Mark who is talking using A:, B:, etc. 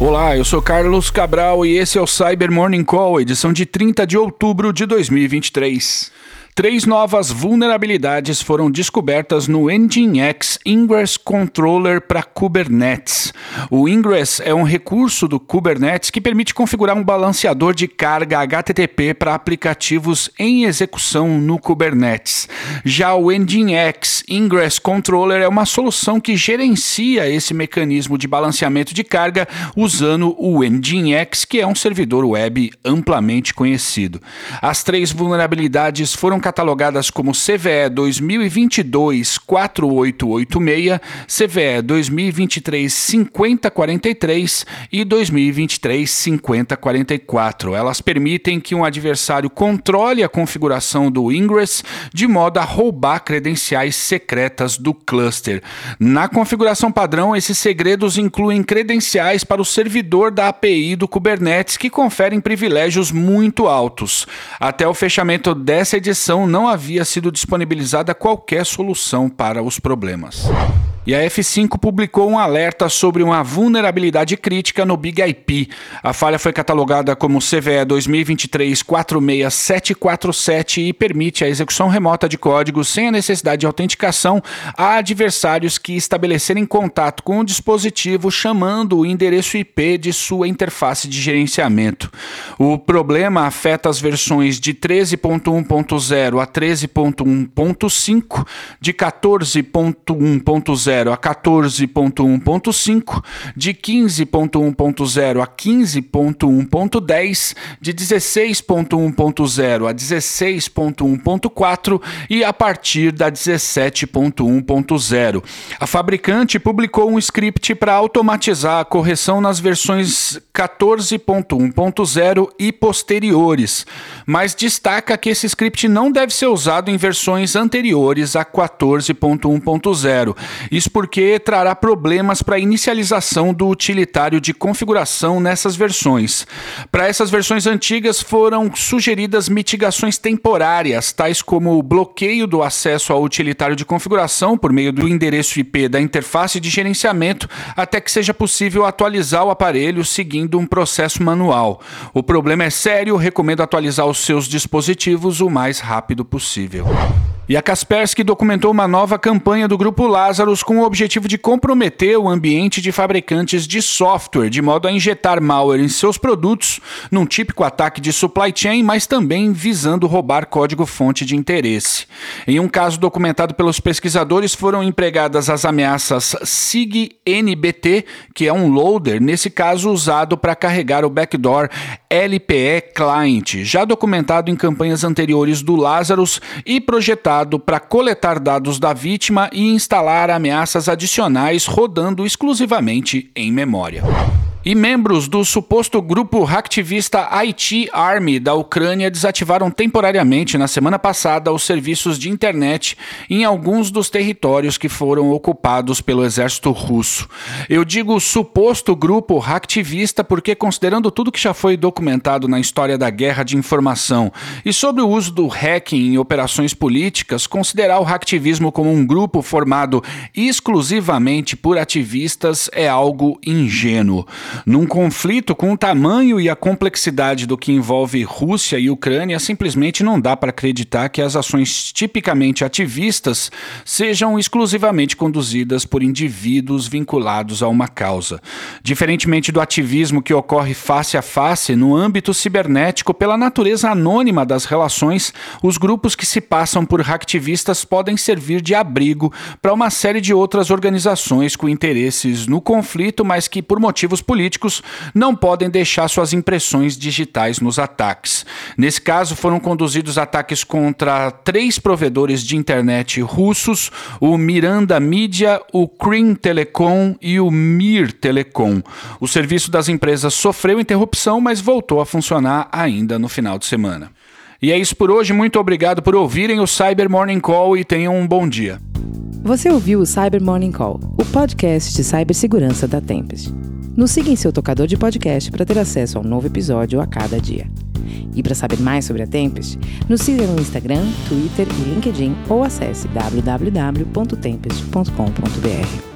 A: Olá, eu sou Carlos Cabral e esse é o Cyber Morning Call, edição de 30 de outubro de 2023. Três novas vulnerabilidades foram descobertas no Nginx Ingress Controller para Kubernetes. O Ingress é um recurso do Kubernetes que permite configurar um balanceador de carga HTTP para aplicativos em execução no Kubernetes. Já o Nginx Ingress Controller é uma solução que gerencia esse mecanismo de balanceamento de carga usando o Nginx, que é um servidor web amplamente conhecido. As três vulnerabilidades foram catalogadas como CVE 2022-4886, CVE 2023-5043 e 2023-5044. Elas permitem que um adversário controle a configuração do Ingress de modo a roubar credenciais secretas do cluster. Na configuração padrão, esses segredos incluem credenciais para o servidor da API do Kubernetes que conferem privilégios muito altos. Até o fechamento dessa edição, não havia sido disponibilizada qualquer solução para os problemas. E a F5 publicou um alerta sobre uma vulnerabilidade crítica no Big IP. A falha foi catalogada como CVE 2023-46747 e permite a execução remota de código sem a necessidade de autenticação a adversários que estabelecerem contato com o dispositivo chamando o endereço IP de sua interface de gerenciamento. O problema afeta as versões de 13.1.0 a 13.1.5, de 14.1.0 a 14.1.5, de 15.1.0 a 15.1.10, de 16.1.0 a 16.1.4 e a partir da 17.1.0. A fabricante publicou um script para automatizar a correção nas versões 14.1.0 e posteriores, mas destaca que esse script não deve ser usado em versões anteriores a 14.1.0. Isso porque trará problemas para a inicialização do utilitário de configuração nessas versões. Para essas versões antigas foram sugeridas mitigações temporárias, tais como o bloqueio do acesso ao utilitário de configuração por meio do endereço IP da interface de gerenciamento, até que seja possível atualizar o aparelho seguindo um processo manual. O problema é sério, recomendo atualizar os seus dispositivos o mais rápido possível. E a Kaspersky documentou uma nova campanha do Grupo Lazarus com o objetivo de comprometer o ambiente de fabricantes de software, de modo a injetar malware em seus produtos, num típico ataque de supply chain, mas também visando roubar código-fonte de interesse. Em um caso documentado pelos pesquisadores, foram empregadas as ameaças SIG-NBT, que é um loader, nesse caso usado para carregar o backdoor LPE Client, já documentado em campanhas anteriores do Lazarus e projetado para coletar dados da vítima e instalar ameaças adicionais rodando exclusivamente em memória. E membros do suposto grupo hacktivista IT Army da Ucrânia desativaram temporariamente na semana passada os serviços de internet em alguns dos territórios que foram ocupados pelo exército russo. Eu digo suposto grupo hacktivista porque, considerando tudo que já foi documentado na história da guerra de informação e sobre o uso do hacking em operações políticas, considerar o hacktivismo como um grupo formado exclusivamente por ativistas é algo ingênuo. Num conflito com o tamanho e a complexidade do que envolve Rússia e Ucrânia, simplesmente não dá para acreditar que as ações tipicamente ativistas sejam exclusivamente conduzidas por indivíduos vinculados a uma causa. Diferentemente do ativismo que ocorre face a face, no âmbito cibernético, pela natureza anônima das relações, os grupos que se passam por hacktivistas podem servir de abrigo para uma série de outras organizações com interesses no conflito, mas que, por motivos políticos, políticos não podem deixar suas impressões digitais nos ataques. Nesse caso, foram conduzidos ataques contra três provedores de internet russos: o Miranda Media, o Krim Telecom e o Mir Telecom. O serviço das empresas sofreu interrupção, mas voltou a funcionar ainda no final de semana. E é isso por hoje. Muito obrigado por ouvirem o Cyber Morning Call e tenham um bom dia.
B: Você ouviu o Cyber Morning Call, o podcast de cibersegurança da Tempest. Nos siga em seu tocador de podcast para ter acesso a um novo episódio a cada dia. E para saber mais sobre a Tempest, nos siga no Instagram, Twitter e LinkedIn ou acesse www.tempest.com.br.